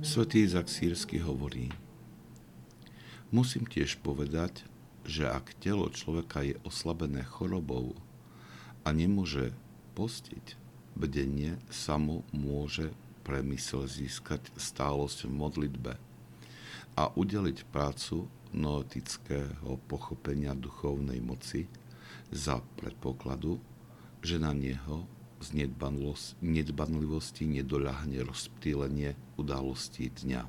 Svetý Izak Sírsky hovorí, musím tiež povedať, že ak telo človeka je oslabené chorobou a nemôže postiť, bdenie samo môže premysel získať stálosť v modlitbe a udeliť prácu noetického pochopenia duchovnej moci za predpokladu, že na neho z nedbanlivosti nedoľahne rozptýlenie udalostí dňa.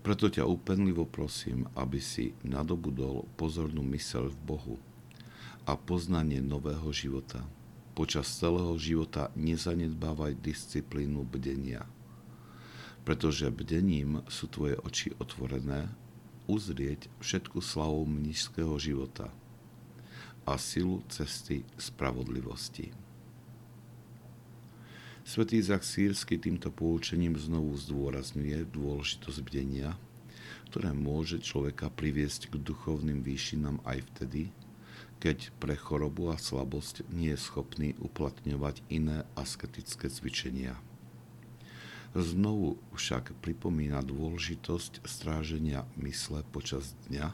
Preto ťa úpenlivo prosím, aby si nadobudol pozornú mysel v Bohu a poznanie nového života. Počas celého života nezanedbávaj disciplínu bdenia. Pretože bdením sú tvoje oči otvorené uzrieť všetku slavu mnižského života a silu cesty spravodlivosti. Svetý Izak Sírsky týmto poučením znovu zdôrazňuje dôležitosť bdenia, ktoré môže človeka priviesť k duchovným výšinám aj vtedy, keď pre chorobu a slabosť nie je schopný uplatňovať iné asketické cvičenia. Znovu však pripomína dôležitosť stráženia mysle počas dňa,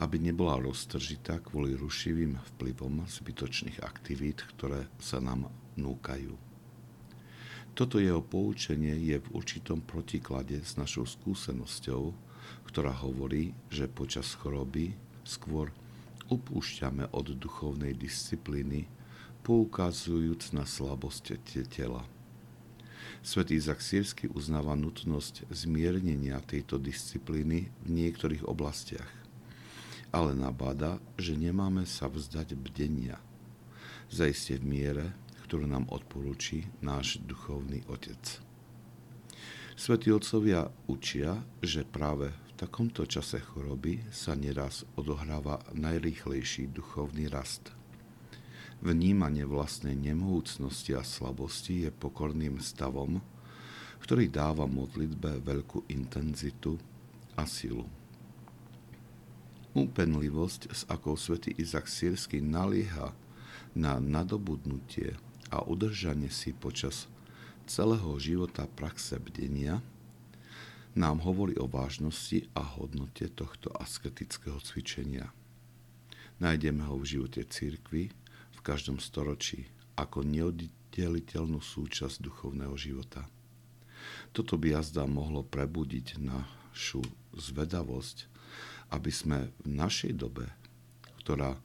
aby nebola roztržitá kvôli rušivým vplyvom zbytočných aktivít, ktoré sa nám núkajú. Toto jeho poučenie je v určitom protiklade s našou skúsenosťou, ktorá hovorí, že počas choroby skôr upúšťame od duchovnej disciplíny, poukazujúc na slabosť tela. Svetý Izak Sírsky uznáva nutnosť zmiernenia tejto disciplíny v niektorých oblastiach, ale nabáda, že nemáme sa vzdať bdenia, zaiste v miere, ktorú nám odporúči náš duchovný otec. Svetí otcovia učia, že práve v takomto čase choroby sa neraz odohráva najrýchlejší duchovný rast. Vnímanie vlastnej nemohúcnosti a slabosti je pokorným stavom, ktorý dáva modlitbe veľkú intenzitu a silu. Úpenlivosť, s akou svätý Izak Sírsky nalieha na nadobudnutie a udržanie si počas celého života praxe bdenia nám hovorí o vážnosti a hodnote tohto asketického cvičenia. Nájdeme ho v živote církvy v každom storočí ako neoddeliteľnú súčasť duchovného života. Toto by jazda mohlo prebudiť našu zvedavosť, aby sme v našej dobe, ktorá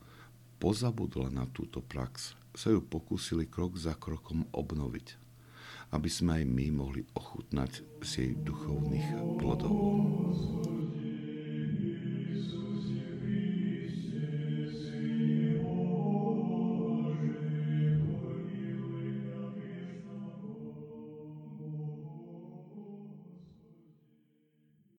pozabudla na túto prax, sa ju pokúsili krok za krokom obnoviť, aby sme aj my mohli ochutnať z jej duchovných plodov.